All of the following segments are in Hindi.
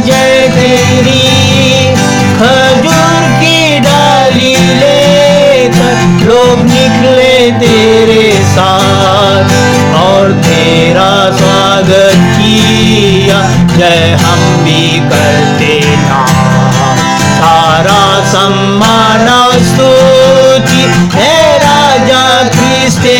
जय तेरी खजूर की डाली लेकर लोग निकले तेरे साथ। और तेरा स्वागत किया, जय हम भी करते ना सारा सम्मान स्तुति है राजा कृष्ण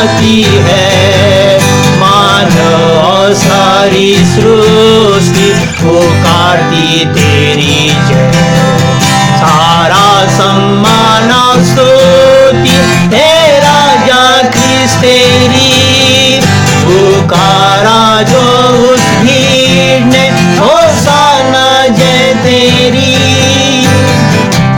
सराती है। मानव सारी सृष्टि पुकारती तेरी